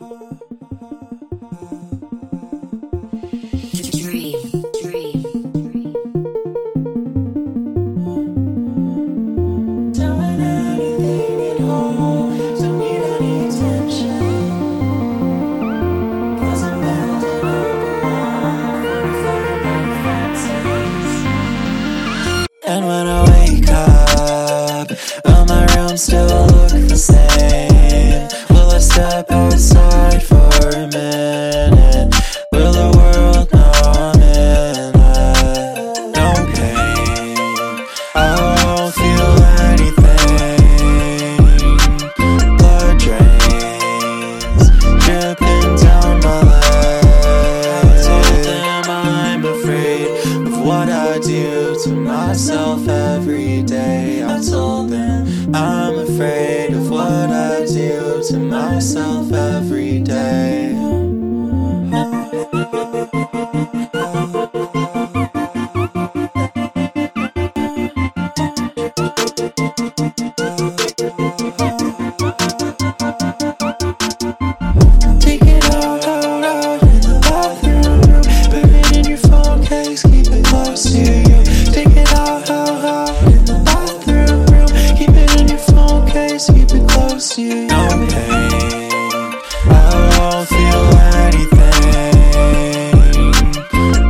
Ha ha ha dripping down my I'm afraid of what I do to myself every day. I told them I'm afraid of what I do to myself every day. You. No pain, I won't feel anything.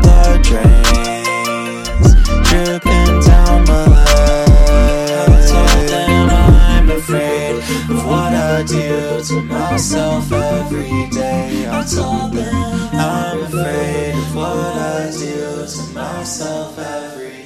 Blood drains, dripping down my legs. I told them I'm afraid of what I do to myself every day. I told them I'm afraid of what I do to myself every